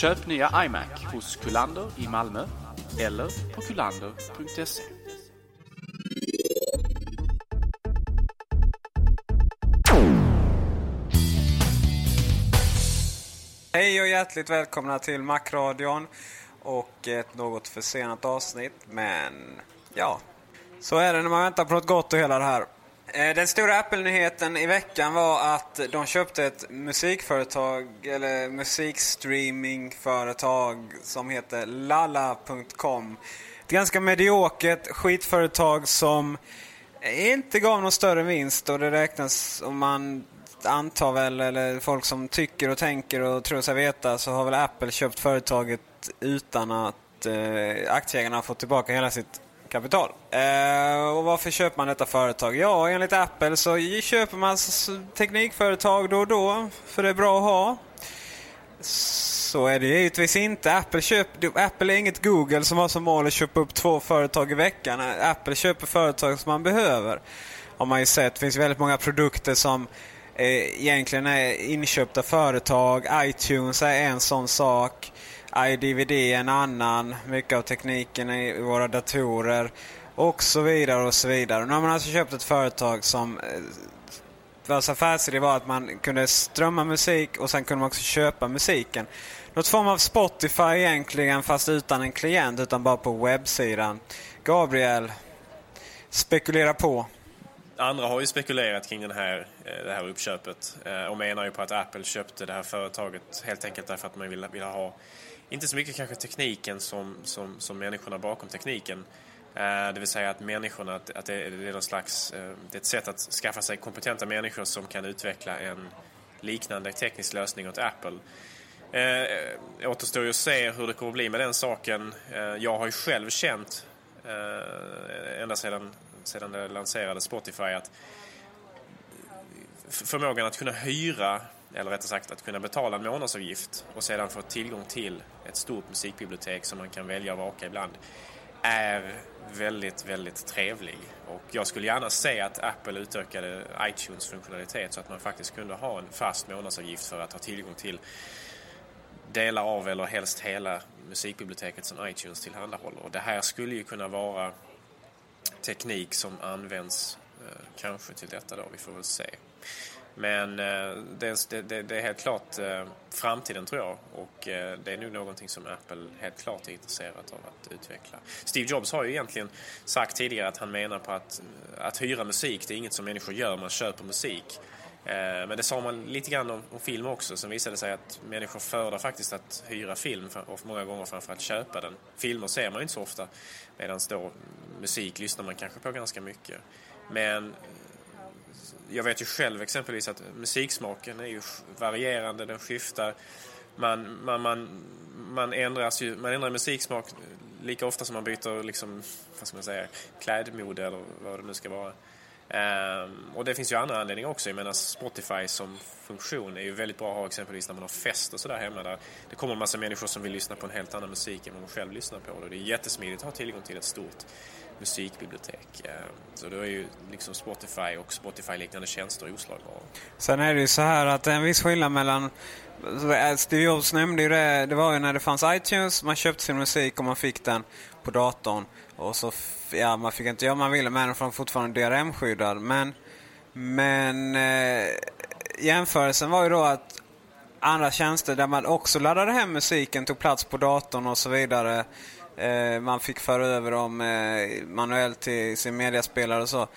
Köp nya iMac hos Kullander i Malmö eller på kullander.se. Hej och hjärtligt välkomna till Macradion och ett något försenat avsnitt. Men ja, så är det när man väntar på något gott och hela det här. Eh, den stora Apple-nyheten i veckan var att de köpte ett musikföretag, eller musikstreamingföretag som heter lalla.com. Ett ganska mediokert skitföretag som inte gav någon större vinst och det räknas om man antar väl, eller folk som tycker och tänker och tror sig veta så har väl Apple köpt företaget utan att eh, aktieägarna har fått tillbaka hela sitt kapital. Eh, och varför köper man detta företag? Ja, enligt Apple så köper man teknikföretag då och då för det är bra att ha. Så är det givetvis inte. Apple, köp, Apple är inget Google som har som mål att köpa upp två företag i veckan. Apple köper företag som man behöver. Har man ju sett. Det finns väldigt många produkter som eh, egentligen är inköpta företag. iTunes är en sån sak iDVD är en annan. Mycket av tekniken i våra datorer. Och så vidare och så vidare. Nu har man alltså köpt ett företag som eh, vars affärsidé var att man kunde strömma musik och sen kunde man också köpa musiken. Något form av Spotify egentligen fast utan en klient utan bara på webbsidan. Gabriel, spekulera på. Andra har ju spekulerat kring den här, eh, det här uppköpet eh, och menar ju på att Apple köpte det här företaget helt enkelt därför att man ville, ville ha, inte så mycket kanske tekniken som, som, som människorna bakom tekniken. Eh, det vill säga att människorna, att det, är någon slags, eh, det är ett sätt att skaffa sig kompetenta människor som kan utveckla en liknande teknisk lösning åt Apple. Eh, återstår ju att se hur det kommer att bli med den saken. Eh, jag har ju själv känt eh, ända sedan, sedan det lanserade Spotify att förmågan att kunna hyra, eller rättare sagt att kunna betala en månadsavgift och sedan få tillgång till ett stort musikbibliotek som man kan välja och vaka ibland är väldigt, väldigt trevlig. Och jag skulle gärna se att Apple utökade iTunes funktionalitet så att man faktiskt kunde ha en fast månadsavgift för att ha tillgång till delar av eller helst hela musikbiblioteket som iTunes tillhandahåller. Och det här skulle ju kunna vara teknik som används eh, kanske till detta då, vi får väl se. Men eh, det, det, det är helt klart eh, framtiden tror jag och eh, det är nog någonting som Apple helt klart är intresserat av att utveckla. Steve Jobs har ju egentligen sagt tidigare att han menar på att, eh, att hyra musik det är inget som människor gör, man köper musik. Men det sa man lite grann om, om film också. Sen visade det sig att människor föredrar faktiskt att hyra film och många gånger framför att köpa den. Filmer ser man ju inte så ofta medan då musik lyssnar man kanske på ganska mycket. Men jag vet ju själv exempelvis att musiksmaken är ju varierande, den skiftar. Man, man, man, man, ändras ju, man ändrar musiksmak lika ofta som man byter liksom, vad ska man säga, klädmode eller vad det nu ska vara. Ehm, och det finns ju andra anledningar också. Jag menar Spotify som funktion är ju väldigt bra att ha exempelvis när man har fest och sådär hemma. Där det kommer en massa människor som vill lyssna på en helt annan musik än vad man själv lyssnar på. Och det är jättesmidigt att ha tillgång till ett stort musikbibliotek. Ehm, så då är ju liksom Spotify och Spotify-liknande tjänster oslagbara. Sen är det ju så här att det är en viss skillnad mellan alltså, Steve Jobs nämnde ju det, det var ju när det fanns iTunes, man köpte sin musik och man fick den på datorn. Och så, ja, man fick inte göra vad man ville med den för den fortfarande DRM-skyddad. Men, men eh, jämförelsen var ju då att andra tjänster där man också laddade hem musiken tog plats på datorn och så vidare. Eh, man fick föra över dem eh, manuellt till sin mediaspelare och så.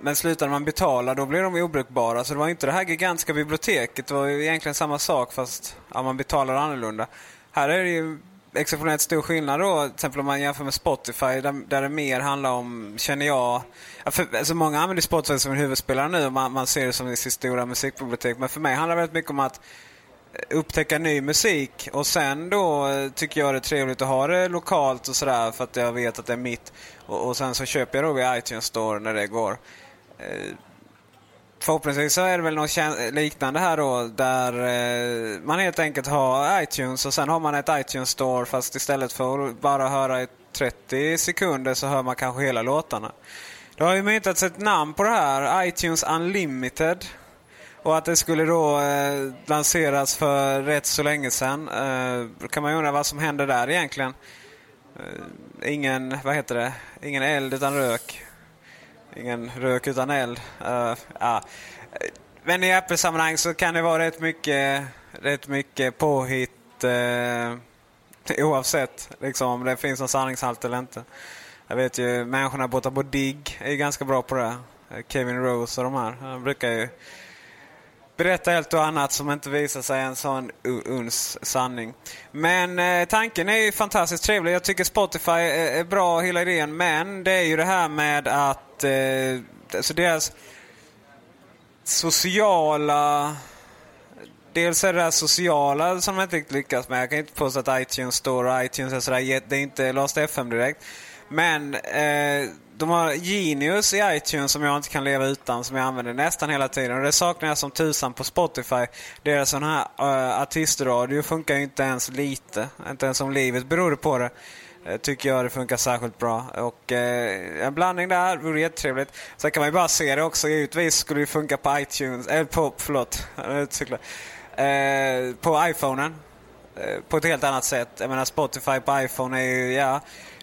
Men slutade man betala då blev de obrukbara. Så det var inte det här gigantiska biblioteket. Det var ju egentligen samma sak fast ja, man betalar annorlunda. Här är det ju exceptionellt stor skillnad då, till exempel om man jämför med Spotify där, där det mer handlar om, känner jag, för, alltså många använder Spotify som en huvudspelare nu och man, man ser det som sitt stora musikbibliotek. Men för mig handlar det väldigt mycket om att eh, upptäcka ny musik och sen då eh, tycker jag det är trevligt att ha det lokalt och sådär för att jag vet att det är mitt. Och, och sen så köper jag då via iTunes Store när det går. Eh, Förhoppningsvis så är det väl något liknande här då där eh, man helt enkelt har iTunes och sen har man ett iTunes Store fast istället för att bara höra i 30 sekunder så hör man kanske hela låtarna. Det har ju myntats ett namn på det här, iTunes Unlimited. Och att det skulle då eh, lanseras för rätt så länge sedan. Eh, då kan man ju undra vad som händer där egentligen. Eh, ingen, vad heter det, ingen eld utan rök. Ingen rök utan eld. Uh, ja. Men i Apple-sammanhang så kan det vara rätt mycket, rätt mycket påhitt uh, oavsett liksom, om det finns någon sanningshalt eller inte. Jag vet ju människorna borta på Digg är ganska bra på det. Kevin Rose och de här. de brukar ju berätta helt och annat som inte visar sig en sån uns sanning. Men eh, tanken är ju fantastiskt trevlig. Jag tycker Spotify är, är, bra, hela idén. Men det är ju det här med att eh, alltså deras sociala... Dels är det där sociala som de inte riktigt lyckas med. Jag kan inte påstå att iTunes Store och iTunes är sådär, det är inte Last FM direkt. Men eh, de har Genius i iTunes som jag inte kan leva utan, som jag använder nästan hela tiden. Och det saknar jag som tusan på Spotify. Deras sån här uh, artistradio funkar ju inte ens lite. Inte ens om livet beror på det. Uh, tycker jag det funkar särskilt bra. Och uh, en blandning där vore jättetrevligt. Sen kan man ju bara se det också. Givetvis skulle det funka på iTunes, eller på, förlåt, uh, på iPhonen. På ett helt annat sätt. Jag menar Spotify på iPhone är ju, ja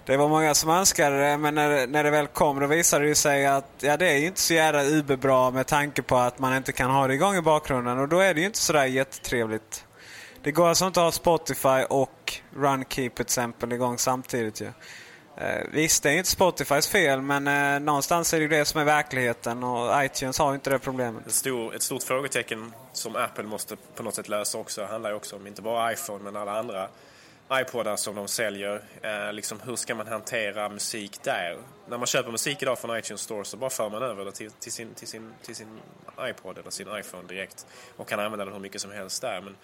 det var många som önskade det, men när, när det väl kom då visade det sig att ja, det är ju inte så jävla UB-bra med tanke på att man inte kan ha det igång i bakgrunden. Och då är det ju inte sådär jättetrevligt. Det går alltså inte att ha Spotify och Runkeep till exempel igång samtidigt ju. Eh, visst, det är inte Spotifys fel, men eh, någonstans är det ju det som är verkligheten och iTunes har ju inte det problemet. Ett, stor, ett stort frågetecken som Apple måste på något sätt lösa också handlar ju också om inte bara iPhone men alla andra iPodar som de säljer. Eh, liksom, hur ska man hantera musik där? När man köper musik idag från iTunes Store så bara för man över det till, till, sin, till, sin, till sin iPod eller sin iPhone direkt och kan använda den hur mycket som helst där. Men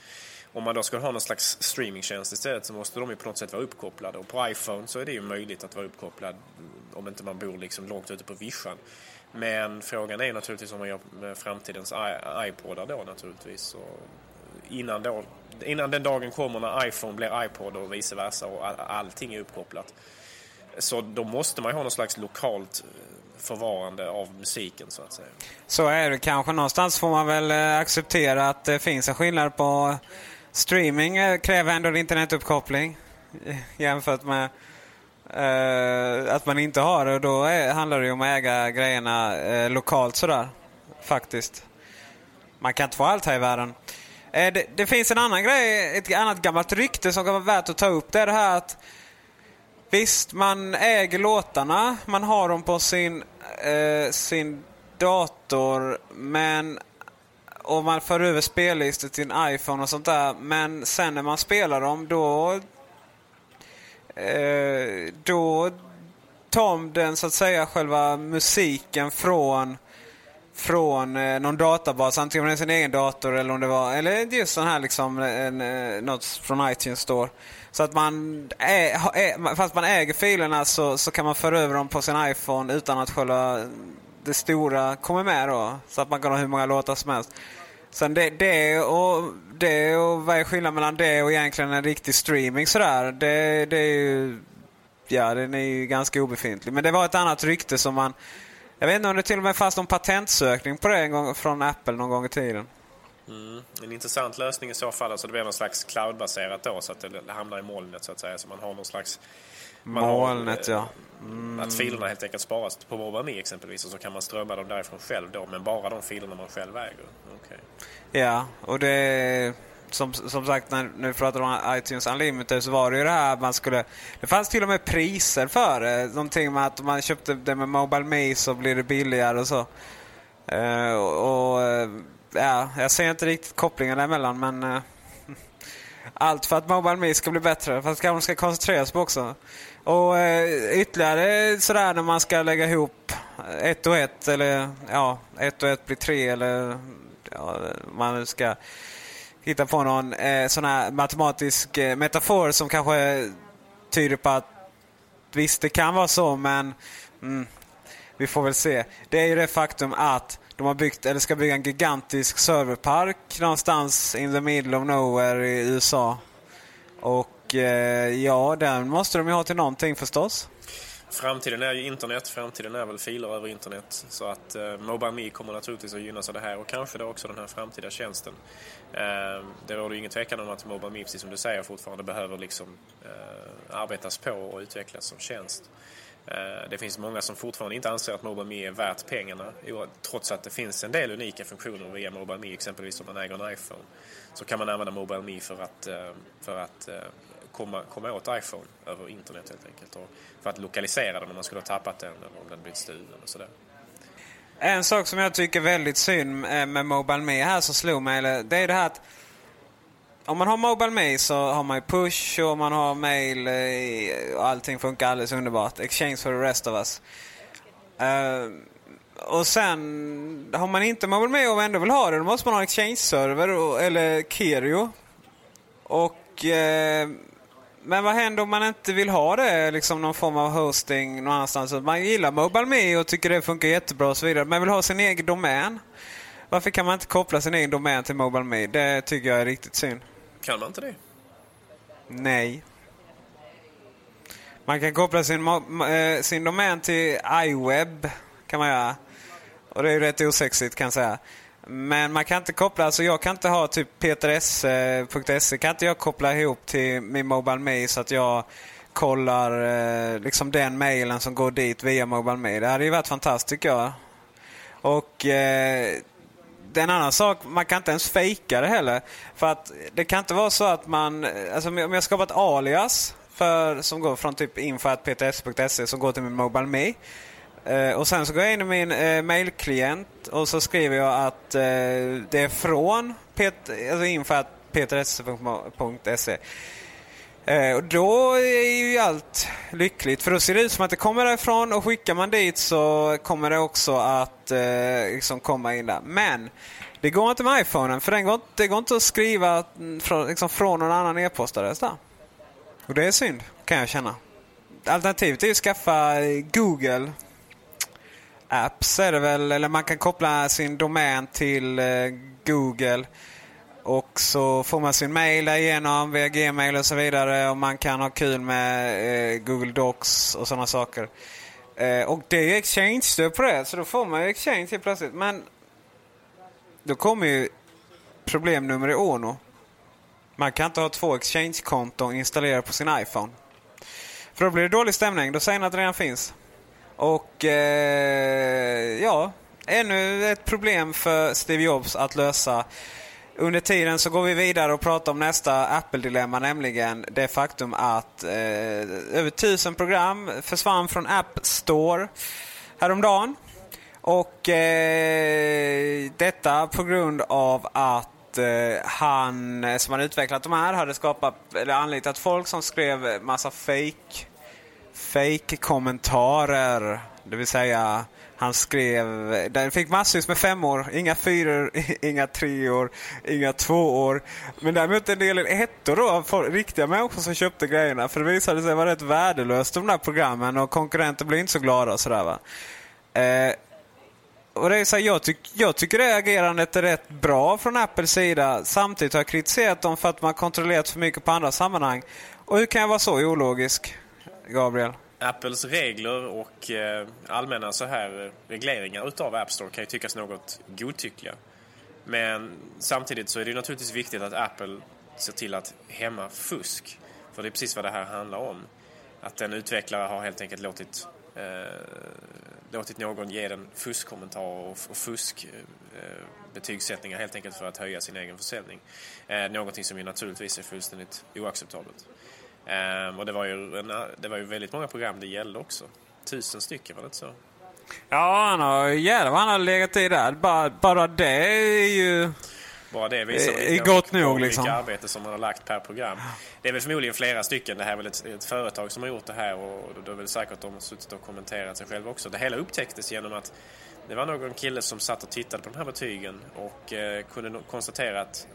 om man då ska ha någon slags streamingtjänst istället så måste de ju på något sätt vara uppkopplade. Och på iPhone så är det ju möjligt att vara uppkopplad om inte man bor liksom långt ute på vischan. Men frågan är naturligtvis om man gör med framtidens iPodar då naturligtvis. Och innan, då, innan den dagen kommer när iPhone blir iPod och vice versa och all, allting är uppkopplat. Så då måste man ju ha något slags lokalt eh, förvarande av musiken så att säga. Så är det kanske. Någonstans får man väl eh, acceptera att det finns en skillnad på streaming eh, kräver ändå internetuppkoppling jämfört med uh, att man inte har det. Och då är, handlar det ju om att äga grejerna uh, lokalt sådär. Faktiskt. Man kan inte få allt här i världen. Eh, det, det, finns en annan grej, ett annat gammalt rykte som kan vara värt att ta upp. Det är det här att visst, man äger låtarna, man har dem på sin, eh, sin dator, men och man för över spellistor till en iPhone och sånt där. Men sen när man spelar dem då eh, då tar den så att säga själva musiken från från eh, någon databas, antingen från sin egen dator eller om det var, eller just sån här liksom, en, eh, något från iTunes Store. Så att man, är, fast man äger filerna så, så kan man föra över dem på sin iPhone utan att själva det stora kommer med då. Så att man kan ha hur många låtar som helst. Sen det, det, och, det och vad är skillnaden mellan det och egentligen en riktig streaming sådär? Det, det är ju, ja den är ju ganska obefintlig. Men det var ett annat rykte som man, jag vet inte om det till och med fanns någon patentsökning på det en gång, från Apple någon gång i tiden. En intressant lösning i så fall. Alltså det blir någon slags cloudbaserat då så att det hamnar i molnet så att säga. Så man har någon slags... man har, Molnet eh, ja. Att filerna helt enkelt sparas på MobileMe exempelvis och så kan man strömma dem därifrån själv då. Men bara de filerna man själv äger. Okej. Ja, och det... Som, som sagt, när, när vi pratade om iTunes Unlimited så var det ju det här man skulle... Det fanns till och med priser för det. Någonting med att om man köpte det med Mobile Me så blir det billigare och så. Uh, och, uh, ja, jag ser inte riktigt kopplingen däremellan men... Uh, allt för att Mobile Me ska bli bättre. Fast kanske de ska koncentrera sig på också. Och eh, ytterligare sådär när man ska lägga ihop ett och ett eller ja, ett och ett blir tre eller ja, man ska hitta på någon eh, sån här matematisk eh, metafor som kanske tyder på att visst det kan vara så men mm, vi får väl se. Det är ju det faktum att de har byggt, eller ska bygga en gigantisk serverpark någonstans in the middle of nowhere i USA. Och eh, ja, den måste de ju ha till någonting förstås. Framtiden är ju internet, framtiden är väl filer över internet. Så att eh, MobileMe kommer naturligtvis att gynnas av det här och kanske då också den här framtida tjänsten. Eh, det råder ju ingen tvekan om att MobileMe, precis som du säger, fortfarande behöver liksom eh, arbetas på och utvecklas som tjänst. Eh, det finns många som fortfarande inte anser att MobileMe är värt pengarna. Trots att det finns en del unika funktioner via MobileMe, exempelvis om man äger en iPhone. Så kan man använda MobileMe för att, eh, för att eh, komma, komma åt iPhone över internet helt enkelt. Och för att lokalisera den om man skulle ha tappat den eller om den blivit stulen och sådär. En sak som jag tycker är väldigt synd eh, med Mobile Me här som slog mig, det är det här att om man har Mobile Me så har man ju push och man har mail eh, och allting funkar alldeles underbart. Exchange for the rest of us. Eh, och sen har man inte Mobile Me och ändå vill ha det, då måste man ha Exchange-server eller Kerio. Och men vad händer om man inte vill ha det, liksom någon form av hosting någon annanstans? Man gillar Mobile Me och tycker det funkar jättebra och så vidare, men vill ha sin egen domän. Varför kan man inte koppla sin egen domän till Mobile Me? Det tycker jag är riktigt synd. Kan man inte det? Nej. Man kan koppla sin, eh, sin domän till iWeb. kan man göra. Och det är ju rätt osexigt kan jag säga. Men man kan inte koppla, alltså jag kan inte ha typ peterse.se kan inte jag koppla ihop till min Mobile Me så att jag kollar eh, liksom den mailen som går dit via Mobile Me. Det hade ju varit fantastiskt tycker jag. Och eh, det är en annan sak, man kan inte ens fejka det heller. För att det kan inte vara så att man, eh, alltså om jag om jag skapar ett alias för, som går från typ info.pts.se som går till min Mobile Me. Eh, och sen så går jag in i min eh, mailklient och så skriver jag att eh, det är från pet, alltså info.pts.se. Eh, och då är ju allt lyckligt för då ser det ut som att det kommer därifrån och skickar man dit så kommer det också att eh, liksom komma in där. Men det går inte med iPhonen för den går, det går inte att skriva från, liksom från någon annan e-postadress där. Och det är synd kan jag känna. Alternativet är ju att skaffa Google Apps är det väl, eller man kan koppla sin domän till eh, Google. Och så får man sin mail därigenom via Gmail och så vidare. Och man kan ha kul med eh, Google Docs och sådana saker. Eh, och det är ju Exchange-stöd på det, så då får man ju Exchange helt plötsligt. Men då kommer ju problem nummer i Ono. Man kan inte ha två Exchange-konton installerade på sin iPhone. För då blir det dålig stämning. Då säger den att det redan finns. Och eh, ja, ännu ett problem för Steve Jobs att lösa. Under tiden så går vi vidare och pratar om nästa Apple-dilemma, nämligen det faktum att eh, över tusen program försvann från App Store häromdagen. Och eh, detta på grund av att eh, han som hade utvecklat de här hade skapat, eller anlitat folk som skrev massa fake fake kommentarer Det vill säga, han skrev... Den fick massvis med femmor. Inga fyror, inga treor, inga tvåor. Men däremot en del ettor då av riktiga människor som köpte grejerna. För det visade sig vara rätt värdelöst de där programmen och konkurrenter blev inte så glada och sådär va. Eh, och det är så här, jag, tyck, jag tycker det agerandet är rätt bra från Apples sida. Samtidigt har jag kritiserat dem för att man kontrollerat för mycket på andra sammanhang. Och hur kan jag vara så ologisk, Gabriel? Apples regler och eh, allmänna så här eh, regleringar utav App Store kan ju tyckas något godtyckliga. Men samtidigt så är det ju naturligtvis viktigt att Apple ser till att hämma fusk. För det är precis vad det här handlar om. Att en utvecklare har helt enkelt låtit, eh, låtit någon ge den fuskkommentarer och, och fuskbetygssättningar eh, helt enkelt för att höja sin egen försäljning. Eh, någonting som ju naturligtvis är fullständigt oacceptabelt. Ehm, och det var, ju en, det var ju väldigt många program det gällde också. Tusen stycken, var det inte så? Ja, han har, jävlar vad han har legat i där. Bara, bara det är ju... Bara det visar Eh, vilka, gott nog, liksom. arbete som man har lagt per program. Det är väl förmodligen flera stycken. Det här är väl ett, ett företag som har gjort det här och då är väl säkert de har suttit och kommenterat sig själva också. Det hela upptäcktes genom att det var någon kille som satt och tittade på de här betygen och eh, kunde konstatera att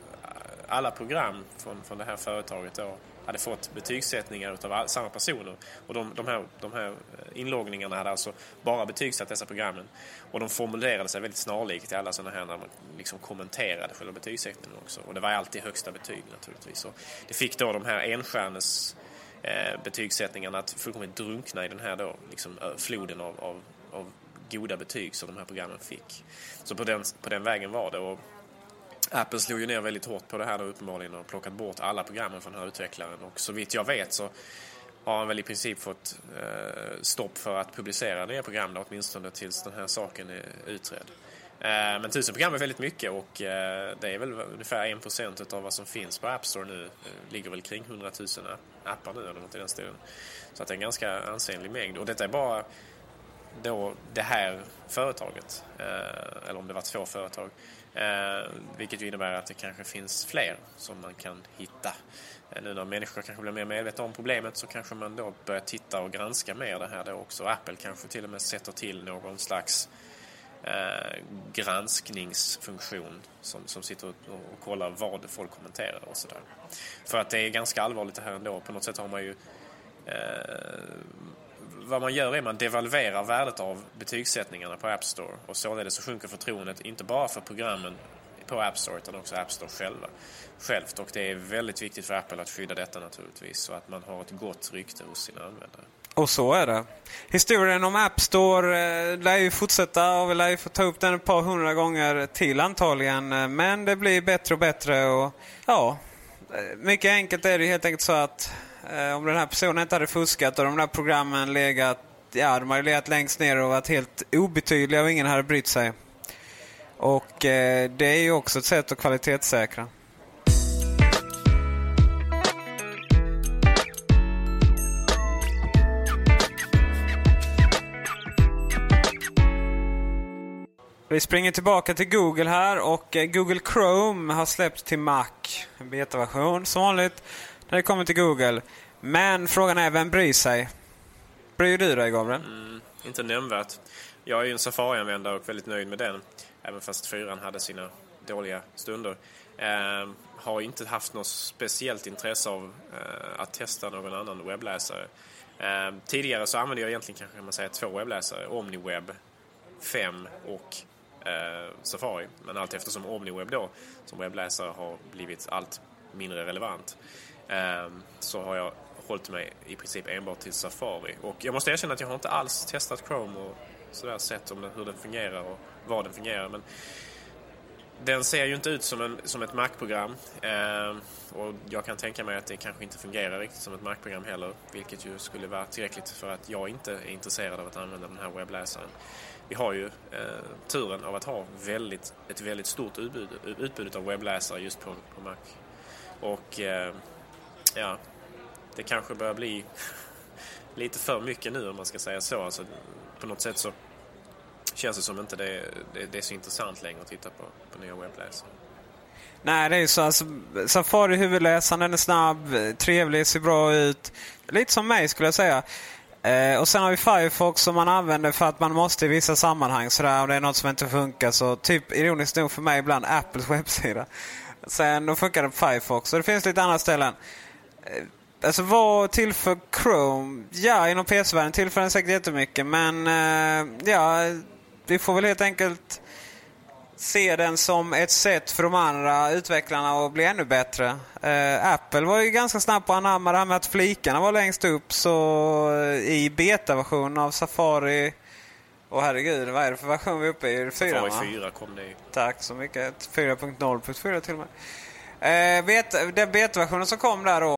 alla program från, från det här företaget då hade fått betygssättningar utav samma personer. Och de, de, här, de här eh, inloggningarna hade alltså bara betygsatt dessa programmen. Och de formulerade sig väldigt snarlikt i alla sådana här när man liksom kommenterade själva betygssättningen också. Och det var alltid högsta betyg naturligtvis. Och det fick då de här enstjärnes eh, betygssättningarna att fullkomligt drunkna i den här då, liksom, floden av, av, av goda betyg som de här programmen fick. Så på den, på den vägen var det. Och Apple slog ju ner väldigt hårt på det här då uppenbarligen och plockat bort alla programmen från den här utvecklaren. Och så vitt jag vet så har han väl i princip fått eh, stopp för att publicera nya program då, åtminstone tills den här saken är utredd. Eh, men tusen program är väldigt mycket och eh, det är väl ungefär 1% av vad som finns på App Store nu. Eh, ligger väl kring 100 000 appar nu eller något i den stilen. Så att det är en ganska ansenlig mängd. Och detta är bara då det här företaget, eh, eller om det var två företag. Eh, vilket ju innebär att det kanske finns fler som man kan hitta. Eh, nu när människor kanske blir mer medvetna om problemet så kanske man då börjar titta och granska mer det här då också. Apple kanske till och med sätter till någon slags eh, granskningsfunktion som, som sitter och, och kollar vad folk kommenterar och sådär. För att det är ganska allvarligt det här ändå. På något sätt har man ju eh, vad man gör är att man devalverar värdet av betygssättningarna på App Store och således så sjunker förtroendet inte bara för programmen på App Store utan också App Store själva, självt. Och det är väldigt viktigt för Apple att skydda detta naturligtvis så att man har ett gott rykte hos sina användare. Och så är det. Historien om App Store eh, lär ju fortsätta och vi lär ju få ta upp den ett par hundra gånger till antagligen. Eh, men det blir bättre och bättre och ja, eh, mycket enkelt är det helt enkelt så att Eh, om den här personen inte hade fuskat och de där programmen legat, ja de hade legat längst ner och varit helt obetydliga och ingen hade brytt sig. Och eh, det är ju också ett sätt att kvalitetssäkra. Vi springer tillbaka till Google här och eh, Google Chrome har släppts till Mac. En betaversion som vanligt när det kommer till Google. Men frågan är, vem bryr sig? Bryr du dig Gabriel? Mm, inte nämnvärt. Jag är ju en Safari-användare och väldigt nöjd med den. Även fast fyran hade sina dåliga stunder. Eh, har inte haft något speciellt intresse av eh, att testa någon annan webbläsare. Eh, tidigare så använde jag egentligen kanske kan man säga två webbläsare. OmniWeb 5 och eh, Safari. Men allt eftersom OmniWeb då som webbläsare har blivit allt mindre relevant Ehm, så har jag hållit mig i princip enbart till Safari. Och jag måste erkänna att jag har inte alls testat Chrome och sådär sett om den, hur den fungerar och vad den fungerar. Men den ser ju inte ut som, en, som ett Mac-program. Eh, och jag kan tänka mig att det kanske inte fungerar riktigt som ett Mac-program heller. Vilket ju skulle vara tillräckligt för att jag inte är intresserad av att använda den här webbläsaren. Vi har ju eh, turen av att ha väldigt, ett väldigt stort utbud, utbud av webbläsare just på, på Mac. Och eh, ja, det kanske börjar bli lite för mycket nu om man ska säga så. Alltså, på något sätt så känns det som inte det, det, det är så intressant längre att titta på, på nya webbläsare. Nej, det är ju så. Alltså, Safari huvudläsaren, den är snabb, trevlig, ser bra ut. Lite som mig skulle jag säga. Eh, och sen har vi Firefox som man använder för att man måste i vissa sammanhang. Sådär, om det är något som inte funkar så, typ ironiskt nog för mig ibland, Apples webbsida. Sen då funkar det på Firefox. Och det finns lite andra ställen. Eh, alltså vad tillför Chrome? Ja, inom PC-världen tillför den säkert jättemycket. Men eh, ja, vi får väl helt enkelt se den som ett sätt för de andra utvecklarna att bli ännu bättre. Eh, Apple var ju ganska snabb på att anamma det här med att flikarna var längst upp. Så eh, i beta-versionen av Safari... Åh herregud, vad är det för version vi är uppe i? Fyra, Safari 4 kom det Tack så mycket. 4.0.4 till och med. Eh, beta, den beta-versionen som kom där då.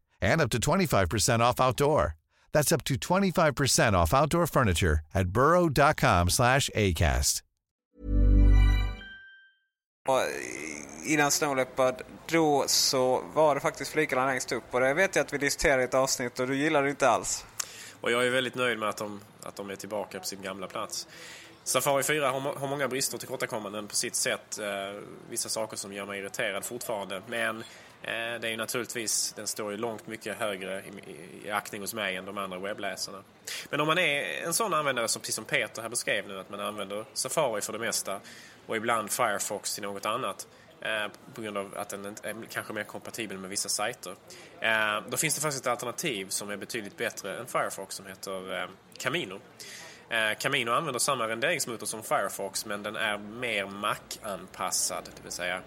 and up to 25% off outdoor. That's up to 25% off outdoor furniture at burrow.com slash ACAST. Innan Snow Leopard, då så var det faktiskt flikarna längst upp. Och det vet jag att vi diskuterade i ett avsnitt och du gillade det inte alls. Och jag är väldigt nöjd med att de, att de är tillbaka på sin gamla plats. Safari 4 har, har många brister och tillkortakommanden på sitt sätt. Eh, vissa saker som gör mig irriterad fortfarande. Men Eh, det är ju naturligtvis, den står ju långt mycket högre i, i, i aktning hos mig än de andra webbläsarna. Men om man är en sån användare som precis som Peter här beskrev nu, att man använder Safari för det mesta och ibland Firefox till något annat eh, på grund av att den är kanske mer kompatibel med vissa sajter. Eh, då finns det faktiskt ett alternativ som är betydligt bättre än Firefox som heter eh, Camino. Eh, Camino använder samma renderingsmotor som Firefox men den är mer Mac-anpassad. Det vill säga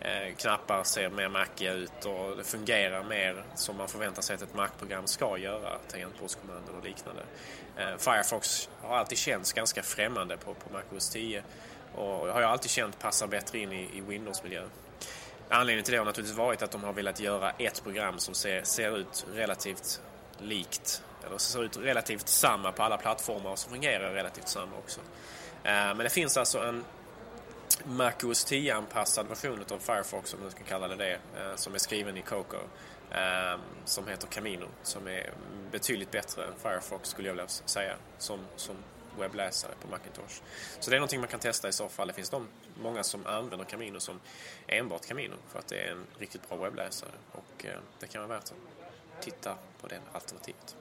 Eh, knappar ser mer mackiga ut och det fungerar mer som man förväntar sig att ett Mac-program ska göra. Tangentbordskommandon och liknande. Eh, Firefox har alltid känts ganska främmande på, på Mac OS 10 och har jag alltid känt passar bättre in i, i Windows-miljö. Anledningen till det har naturligtvis varit att de har velat göra ett program som ser, ser ut relativt likt eller ser ut relativt samma på alla plattformar och som fungerar relativt samma också. Eh, men det finns alltså en Mac OS 10-anpassad version av Firefox, om man ska kalla det det, eh, som är skriven i Coco. Ehm, som heter Camino, som är betydligt bättre än Firefox skulle jag vilja säga, som, som webbläsare på Macintosh. Så det är någonting man kan testa i så fall. Det finns de, många som använder Camino som enbart Camino för att det är en riktigt bra webbläsare och eh, det kan vara värt att titta på det alternativet.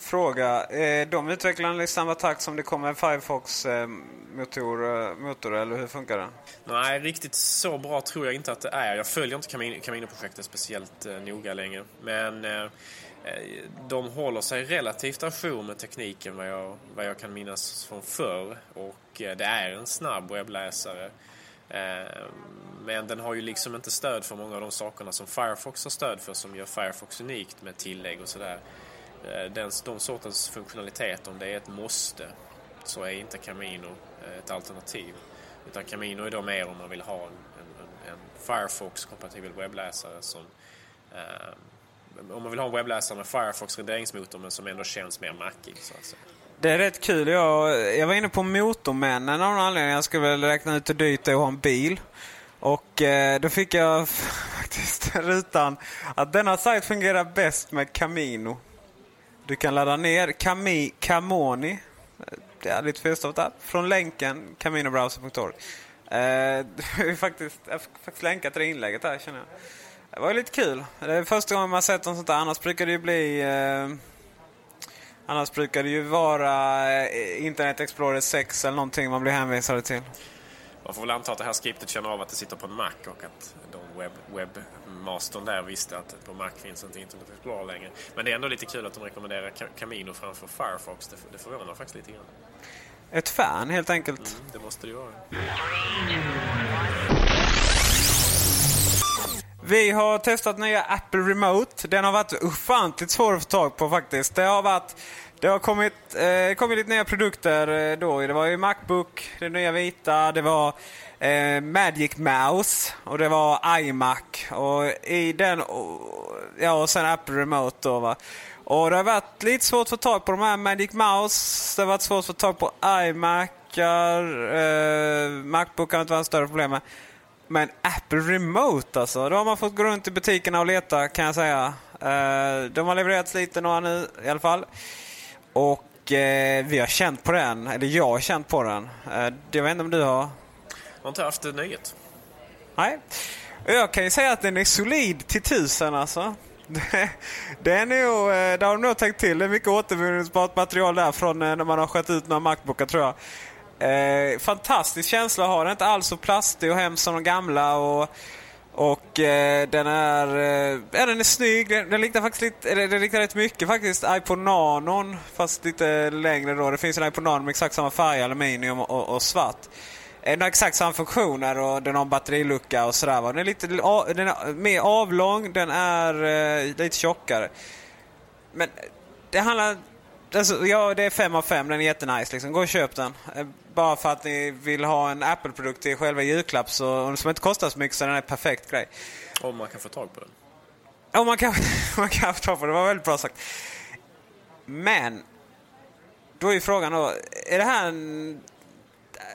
Fråga. Eh, de utvecklar i samma takt som det kommer en Firefox-motor, eh, motor, eller hur funkar det? Nej, riktigt så bra tror jag inte att det är. Jag följer inte Camino-projektet speciellt eh, noga längre. Men de håller sig relativt ajour med tekniken vad jag, vad jag kan minnas från förr. Och det är en snabb webbläsare. Men den har ju liksom inte stöd för många av de sakerna som Firefox har stöd för som gör Firefox unikt med tillägg och sådär. Eh, den, de sortens funktionalitet, om det är ett måste, så är inte Camino eh, ett alternativ. Utan Camino är då mer om man vill ha en, en, en Firefox-kompatibel webbläsare som eh, om man vill ha en webbläsare med Firefox renderingsmotor men som ändå känns mer mackig så att säga. Det är rätt kul. Jag, jag var inne på Motormännen av någon anledning. Jag skulle väl räkna ut hur dyrt det är att ha en bil. Och eh, då fick jag faktiskt rutan att denna sajt fungerar bäst med Camino. Du kan ladda ner Kami Kamoni, det är lite felstavat där, från länken caminobrowser.org. Eh, jag, faktiskt, jag har faktiskt länkat till det inlägget där känner jag. Det var ju lite kul. Det är första gången man sett något sånt där. Annars brukar det ju bli... Eh, annars brukar det ju vara eh, Internet Explorer 6 eller någonting man blir hänvisad till. Man får väl anta att det här skriptet känner av att det sitter på en Mac och att de webb, webbmastern där visste att på Mac finns inte Internet Explorer längre. Men det är ändå lite kul att de rekommenderar Camino framför Firefox. Det, det förvånar faktiskt lite grann. Ett fan helt enkelt. Mm, det måste det ju vara. Vi har testat nya Apple Remote. Den har varit ofantligt svår att få tag på faktiskt. Det har varit det har kommit, eh, kommit lite nya produkter eh, då. Det var ju Macbook, det nya vita, det var eh, Magic Mouse och det var iMac. Och i den, ja och sen Apple Remote då va. Och det har varit lite svårt att få tag på de här Magic Mouse. Det har varit svårt att få tag på iMac. Eh, Macbook har inte varit större problem med. Men Apple Remote alltså. Då har man fått gå runt i butikerna och leta kan jag säga. Eh, de har levererats lite några nu i alla fall. Och eh, vi har känt på den, eller jag har känt på den. Eh, jag vet inte om du har? Jag har inte haft nöjet. Nej. Jag kan ju säga att den är solid till tusen alltså. Den är nog, eh, där har de nog tänkt till. Det är mycket återvinningsbart material där från eh, när man har skött ut några Macbookar tror jag. Eh, fantastisk känsla att ha den. Inte alls så plastig och hemsk som de gamla. Och och eh, den är, eh, ja, den är snygg. Den, den liknar faktiskt lite, eller, den liknar rätt mycket faktiskt iPod Nanon. Fast lite längre då. Det finns en iPod Nano med exakt samma färg, aluminium och, och svart. Eh, den har exakt samma funktioner och den har en batterilucka och sådär. Den är lite den är mer avlång, den är eh, lite tjockare. Men det handlar Alltså, ja, det är fem av fem. Den är jättenice. Liksom. Gå och köp den. Eh, bara för att ni vill ha en Apple-produkt till själva julklapp så, som inte kostar så mycket så den är en perfekt grej. Om man kan få tag på den. Om man kan, man kan få tag på den. Det var väldigt bra sagt. Men, då är frågan då. Är det här en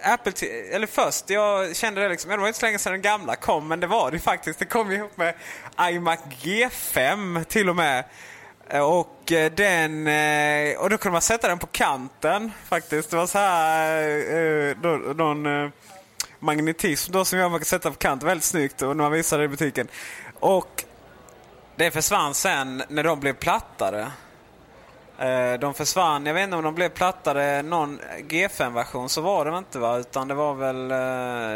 Apple eller först, jag kände det liksom, det var inte så länge sedan den gamla kom, men det var det faktiskt. Det kom ihop med iMac G5 till och med. Och eh, den... Eh, och då kunde man sätta den på kanten faktiskt. Det var så här... Eh, någon magnetism då som jag man kan sätta på kanten. Väldigt snyggt och när man visade det i butiken. Och det försvann sen när de blev plattare. De försvann, jag vet inte om de blev plattare någon G5-version så var det inte va? Utan det var väl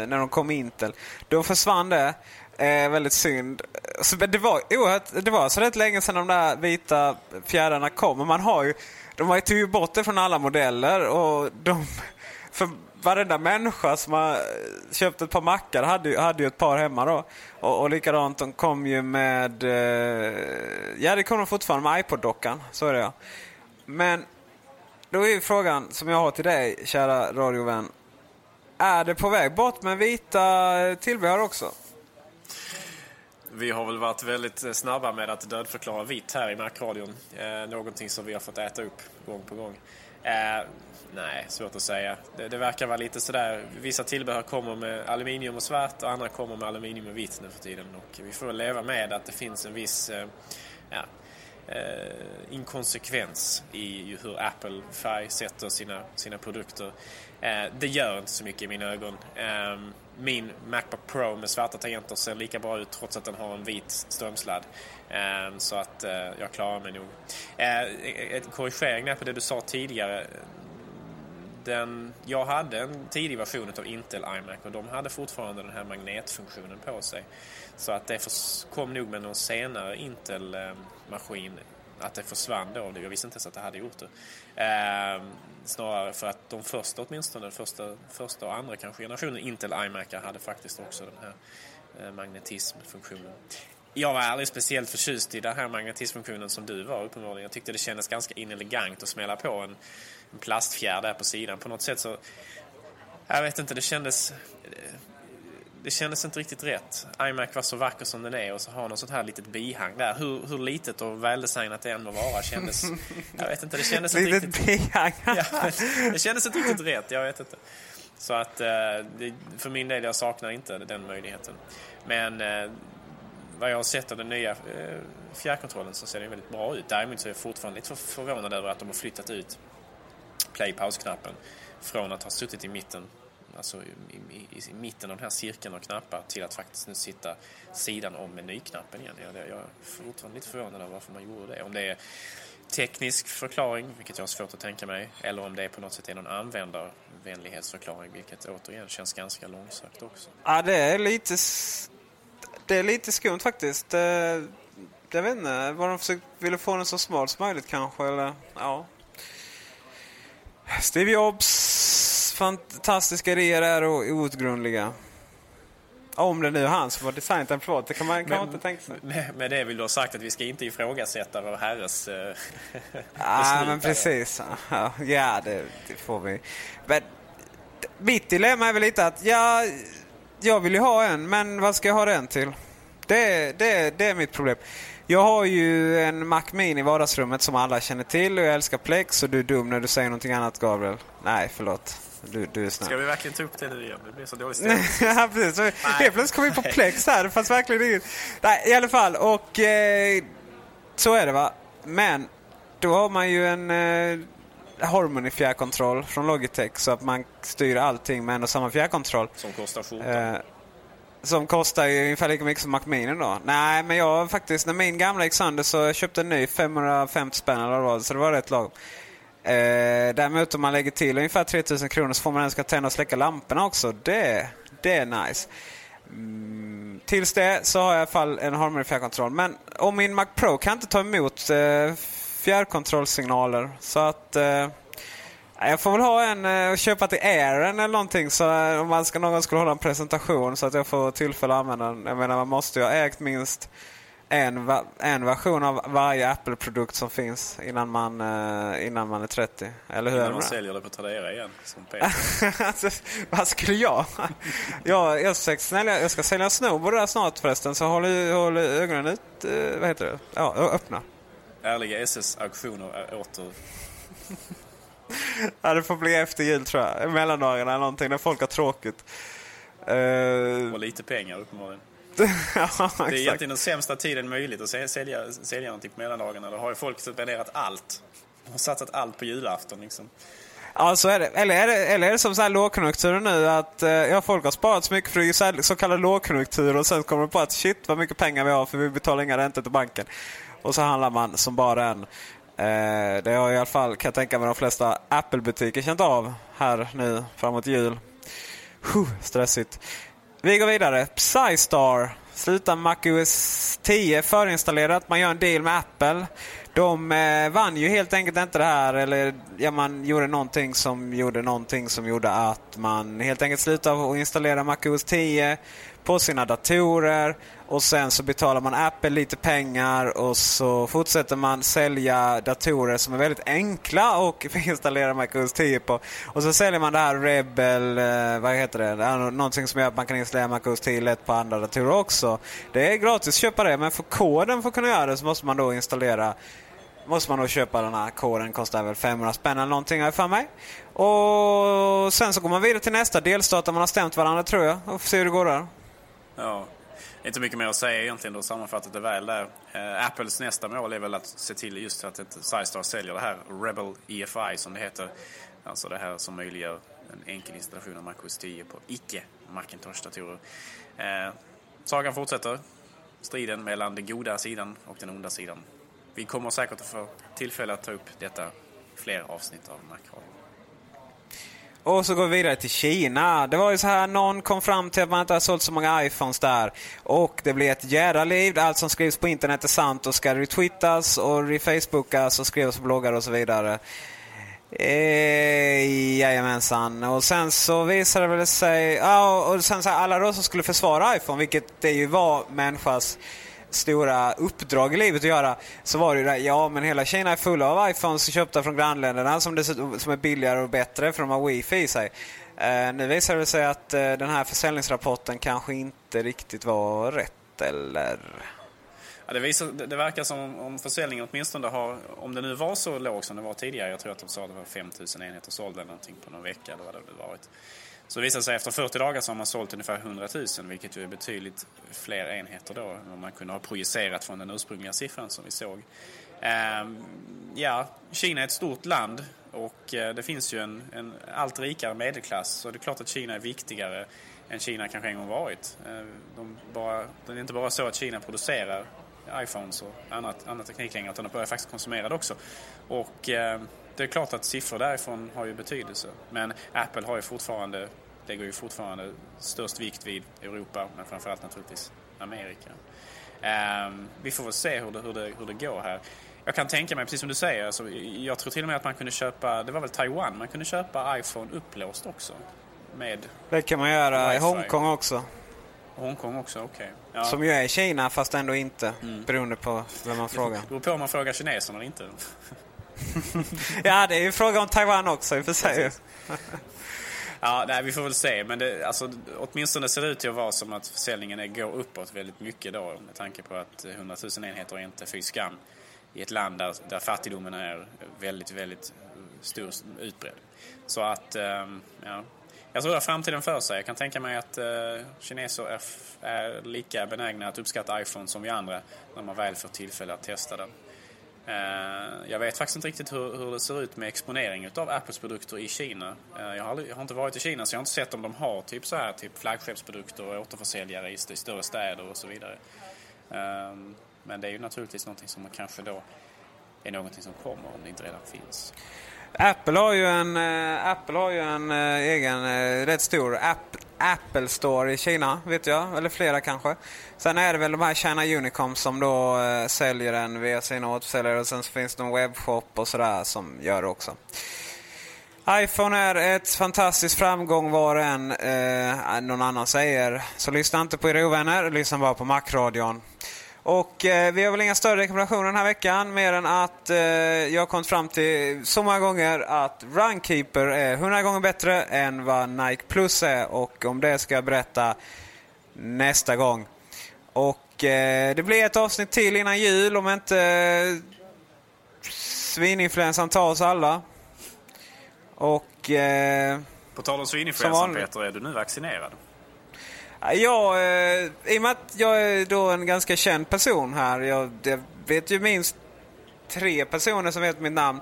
när de kom Intel. Då försvann det. Eh, väldigt synd. Så, det var oerhört, det var så rätt länge sedan de där vita fjädrarna kom. man har ju, de har ju bort det från alla modeller och de, för varenda människa som har köpt ett par mackar hade, ju, hade ju ett par hemma då. Och, och likadant, de kom ju med... Eh, ja, det kommer fortfarande med iPod-dockan. Så är det ja. Men då är ju frågan som jag har till dig, kära radiovän. Är det på väg bort med vita tillbehör också? Vi har väl varit väldigt eh, snabba med att dödförklara vitt här i markradion. Eh, någonting som vi har fått äta upp gång på gång. Eh, nej, svårt att säga. Det, det, verkar vara lite sådär. Vissa tillbehör kommer med aluminium och svart och andra kommer med aluminium och vitt nu för tiden. Och vi får leva med att det finns en viss eh, ja, eh, inkonsekvens i hur Apple färgsätter sina, sina produkter. Eh, det gör inte så mycket i mina ögon. Ehm, min Macbook Pro med svarta tangenter ser lika bra ut trots att den har en vit strömsladd. Ehm, så att eh, jag klarar mig nog. Eh, en korrigering där på det du sa tidigare. Den, jag hade en tidig version av Intel iMac och de hade fortfarande den här magnetfunktionen på sig. Så att det kom nog med någon senare Intel-maskin eh, att det försvann då. Jag visste inte ens att det hade gjort det. Eh, snarare för att de första åtminstone, första, första och andra kanske generationen Intel iMac hade faktiskt också den här eh, magnetismfunktionen. Jag var aldrig speciellt förtjust i den här magnetismfunktionen som du var uppenbarligen. Jag tyckte det kändes ganska inelegant att smälla på en, en plastfjärd där på sidan. På något sätt så Jag vet inte, det kändes... Eh, det kändes inte riktigt rätt. iMac var så vacker som den är och så har något sånt här litet bihang där. Hur, hur litet och väldesignat det än må vara kändes... Jag vet inte, det kändes inte riktigt... bihang. Ja, det kändes inte riktigt rätt, jag vet inte. Så att eh, för min del, jag saknar inte den möjligheten. Men eh, vad jag har sett av den nya eh, fjärrkontrollen så ser den väldigt bra ut. Däremot så är jag fortfarande lite förvånad över att de har flyttat ut play pause-knappen från att ha suttit i mitten alltså i, i, i, mitten av den här cirkeln av knappar till att faktiskt nu sitta sidan om menyknappen igen. Jag, jag är fortfarande lite förvånad över varför man gjorde det. Om det är teknisk förklaring, vilket jag har svårt att tänka mig, eller om det är på något sätt är någon användarvänlighetsförklaring, vilket återigen känns ganska långsökt också. Ja, det är lite, det är lite skumt faktiskt. Det, jag vet inte, var de försökt, ville få den så smal som möjligt kanske, eller ja. Steve Jobs fantastiska idéer är outgrundliga. Om det nu är han som har designat den privat, det kan man kanske inte tänka sig. Med, med det vill du ha sagt att vi ska inte ifrågasätta vår herres eh, Ja, men precis. Ja, ja det, det, får vi. Men mitt dilemma är väl lite att ja, jag vill ju ha en, men vad ska jag ha den till? Det, det, det är mitt problem. Jag har ju en Mac Mini i vardagsrummet som alla känner till och jag älskar Plex och du är dum när du säger någonting annat Gabriel. Nej, förlåt. Du, du är snäll. Ska vi verkligen ta upp det nu igen? Det blir så dåligt stämning. ja, precis. Helt plötsligt kom vi på Plex här. Det fanns verkligen inget. Nej, i alla fall. Och eh, så är det va. Men då har man ju en eh, Harmony fjärrkontroll från Logitech så att man styr allting med en och samma fjärrkontroll. Som kostar skjortan. Eh, som kostar ju ungefär lika mycket som Mac Mini då. Nej, men jag faktiskt, när min gamla gick sönder så jag köpte en ny 550 spänn eller vad så det var rätt lagom. Eh, däremot om man lägger till ungefär 3000 kronor så får man den ska tända och släcka lamporna också. Det, det är nice. Mm, tills det så har jag i alla fall en Harmony fjärrkontroll. Men om min Mac Pro kan inte ta emot eh, fjärrkontrollsignaler så att eh, jag får väl ha en eh, och eh, köpa till Airen eller någonting så eh, om man ska, någon skulle hålla en presentation så att jag får tillfälle att använda den. Jag menar man måste ju ha ägt minst en, en version av varje Apple-produkt som finns innan man, uh, innan man är 30. Eller hur innan man säljer det på Tradera igen. Som alltså, vad skulle jag? ja, jag, ska sälja, jag ska sälja snowboard där snart förresten så håll, håll ögonen ut, uh, vad heter det? Ja, öppna. Ärliga SS-auktioner är åter... ja, det får bli efter jul tror jag. Mellandagarna eller någonting när folk har tråkigt. Uh... Och lite pengar uppenbarligen. ja, det är egentligen den sämsta tiden möjligt att sälja, sälja någonting på mellandagarna. Då har ju folk spenderat allt. De har satsat allt på julafton liksom. Ja, så är det. Eller är det, eller är det som så här lågkonjunktur nu att eh, ja, folk har sparat så mycket för det är så kallad lågkonjunktur och sen kommer de på att shit vad mycket pengar vi har för vi betalar inga räntor till banken. Och så handlar man som bara en. Eh, det har i alla fall, kan jag tänka mig, de flesta Apple-butiker känt av här nu framåt jul. Huh, stressigt. Vi går vidare. Psystar slutar MacOS 10 förinstallerat. Man gör en deal med Apple. De eh, vann ju helt enkelt inte det här. Eller ja, man gjorde någonting som gjorde någonting som gjorde att man helt enkelt slutade att installera MacOS 10 på sina datorer och sen så betalar man Apple lite pengar och så fortsätter man sälja datorer som är väldigt enkla och installera MacOS 10 på. Och så säljer man det här Rebel, eh, vad heter det, någonting som gör att man kan installera MacOS 10 typ lätt på andra datorer också. Det är gratis att köpa det men för koden för att kunna göra det så måste man då installera måste man då köpa den här koden. Kostar väl 500 spänn eller någonting har jag för mig. Och sen så går man vidare till nästa delstat där man har stämt varandra tror jag. Och får se hur det går där. Ja, inte mycket mer att säga egentligen. Du har sammanfattat det väl där. Eh, Apples nästa mål är väl att se till just att ett Sizestar säljer det här Rebel EFI som det heter. Alltså det här som möjliggör en enkel installation av MacOS 10 på icke Macintosh-datorer. Eh, sagan fortsätter. Striden mellan den goda sidan och den onda sidan. Vi kommer säkert att få tillfälle att ta upp detta fler avsnitt av Macradion. Och så går vi vidare till Kina. Det var ju så här, någon kom fram till att man inte har sålt så många iPhones där. Och det blir ett jädra liv. Allt som skrivs på internet är sant och ska retweetas och refacebookas och skrivas på bloggar och så vidare. Eh, jajamensan. Och sen så visade det väl sig... Ja, och sen så här, alla då som skulle försvara iPhone, vilket det ju var människas stora uppdrag i livet att göra så var det ju där, ja men hela Kina är fulla av iPhones köpta från grannländerna som, som är billigare och bättre för de har wifi i sig. Eh, nu visar det sig att eh, den här försäljningsrapporten kanske inte riktigt var rätt, eller? Ja, det, visar, det, det verkar som om, om försäljningen åtminstone har, om det nu var så låg som det var tidigare, jag tror att de sa att det var 5000 enheter sålda eller någonting på någon vecka eller vad det hade varit. Så det visar sig efter 40 dagar så har man sålt ungefär 100 000 vilket ju är betydligt fler enheter då än vad man kunde ha projicerat från den ursprungliga siffran som vi såg. Ehm, ja, Kina är ett stort land och eh, det finns ju en, en allt rikare medelklass så det är klart att Kina är viktigare än Kina kanske en gång varit. Ehm, de bara, det är inte bara så att Kina producerar iPhones och annat, annat teknik längre utan de börjar faktiskt konsumera det också. Och eh, det är klart att siffror därifrån har ju betydelse. Men Apple har ju fortfarande, lägger ju fortfarande störst vikt vid Europa men framförallt naturligtvis Amerika. Um, vi får väl se hur det, hur, det, hur det går här. Jag kan tänka mig, precis som du säger, alltså, jag tror till och med att man kunde köpa, det var väl Taiwan, man kunde köpa iPhone upplåst också. Med Det kan man göra i. Hongkong också. Hongkong också, okej. Ja. Som ju är i Kina fast ändå inte, Mm. beroende på vem man frågar. Det beror på om man frågar kineserna eller inte. ja, det är ju fråga om Taiwan också i och för sig. Ja, nej, vi får väl se. Men det, alltså, åtminstone ser det ut till att vara som att försäljningen är, går uppåt väldigt mycket då med tanke på att 100 000 enheter är inte fy skam i ett land där, där fattigdomen är väldigt, väldigt stor, utbredd. Så att, ehm, ja. Jag tror det har framtiden för sig. Jag kan tänka mig att eh, kineser är, är lika benägna att uppskatta iPhone som vi andra när man väl får tillfälle att testa den. Eh, jag vet faktiskt inte riktigt hur, hur det ser ut med exponering av Apples produkter i Kina. Eh, jag har, aldrig, jag har inte varit i Kina så jag har inte sett om de har typ så här typ flaggskeppsprodukter och återförsäljare i st- större städer och så vidare. Ehm, men det är ju naturligtvis någonting som kanske då är någonting som kommer om det inte redan finns. Apple har ju en, eh, Apple har ju en egen rätt stor app, Apple Store i Kina, vet jag. Eller flera kanske. Sen är det väl de här China Unicom som då eh, säljer den via sina återförsäljare. Och sen så finns det en webbshop och sådär som gör det också. iPhone är ett fantastiskt framgång var än eh, någon annan säger. Så lyssna inte på era ovänner, lyssna bara på Macradion. Och eh, vi har väl inga större rekommendationer den här veckan mer än att eh, jag har kommit fram till så många gånger att Runkeeper är 100 gånger bättre än vad Nike Plus är och om det ska jag berätta nästa gång. Och eh, det blir ett avsnitt till innan jul om inte eh, svininfluensan tar oss alla. Och... Eh, På tal om svininfluensan. Peter, är du nu vaccinerad? Ja, eh, i och med att jag är då en ganska känd person här. Jag, jag vet ju minst tre personer som vet mitt namn.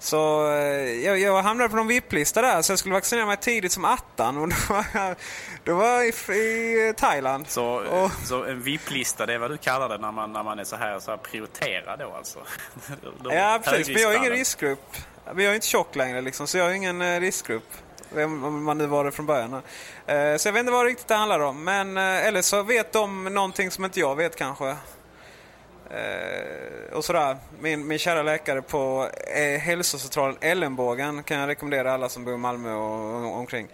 Så eh, jag, jag hamnade på någon VIP-lista där så jag skulle vaccinera mig tidigt som attan. Och då var jag, då var jag i, i Thailand. Så, Och- så en VIP-lista, det är vad du kallar det när man, när man är så här, så här prioriterad då alltså? Då- Ja, precis. Men jag är ingen riskgrupp. Men jag är inte tjock längre liksom, så jag är ingen eh, riskgrupp. Om man nu var det från början. Eh, Så jag vet inte vad riktigt det handlar om. Men, eh, eller så vet de någonting som inte jag vet kanske. Eh, och sådär. Min, min kära läkare på eh, hälsocentralen Ellenbågen kan jag rekommendera alla som bor i Malmö och, och omkring.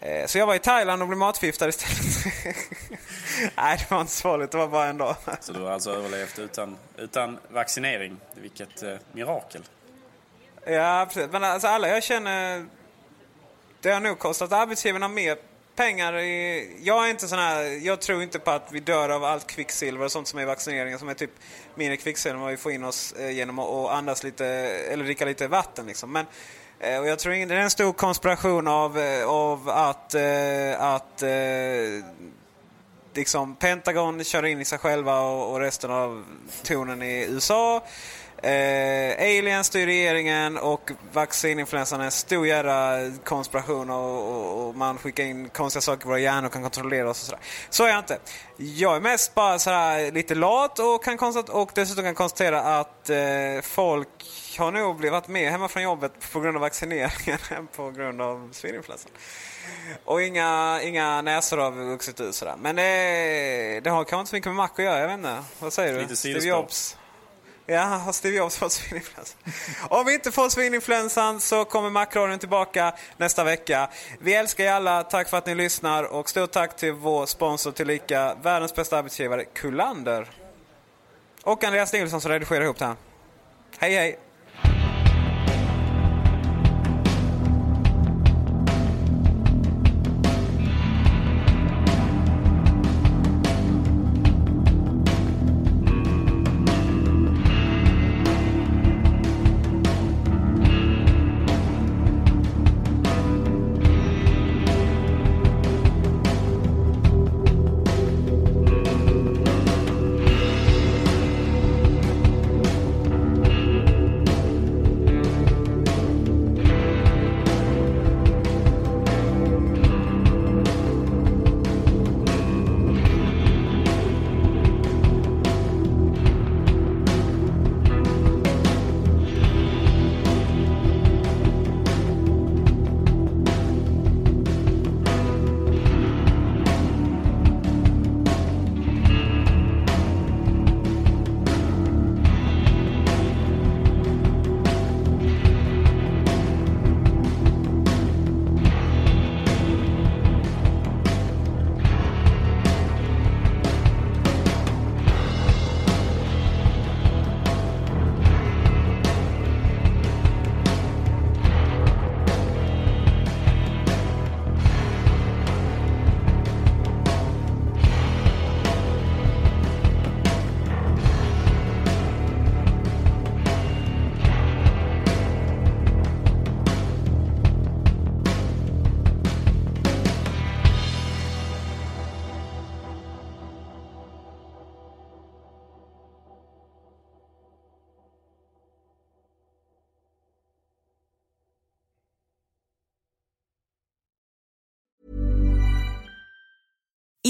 Eh, så jag var i Thailand och blev matförgiftad istället. Nej, det var inte så farligt. Det var bara en dag. Så du har alltså överlevt utan, utan vaccinering. Vilket mirakel. Ja, precis. Men alltså alla jag känner... Det har nog kostat arbetsgivarna mer pengar. I, jag är inte sån här... Jag tror inte på att vi dör av allt kvicksilver och sånt som är i vaccineringen som är typ mindre kvicksilver än vad vi får in oss eh, genom att andas lite, eller dricka lite vatten liksom. Men, eh, och jag tror inte det är en stor konspiration av, eh, av att, eh, att eh, liksom Pentagon kör in i sig själva och, och resten av tonen i USA. Eh, aliens styr regeringen och vaccininfluensan är en stor jävla konspiration och, och, och man skickar in konstiga saker i våra hjärnor och kan kontrollera oss och sådär. Så är jag inte. Jag är mest bara sådär lite lat och, kan och dessutom kan konstatera att eh, folk har nog blivit mer hemma från jobbet på grund av vaccineringen än på grund av svininfluensan. Och inga, inga näsor har vuxit ut sådär. Men det, det har kanske inte så mycket med Mac att göra, jag vet inte. Vad säger du? Lite Steve. Jobs. Ja, har Steve Jobs fått svininfluensan? Om vi inte får svininfluensan så kommer Macradion tillbaka nästa vecka. Vi älskar er alla, tack för att ni lyssnar och stort tack till vår sponsor tillika världens bästa arbetsgivare, Kullander. Och Andreas Nilsson som redigerar ihop det här. Hej hej!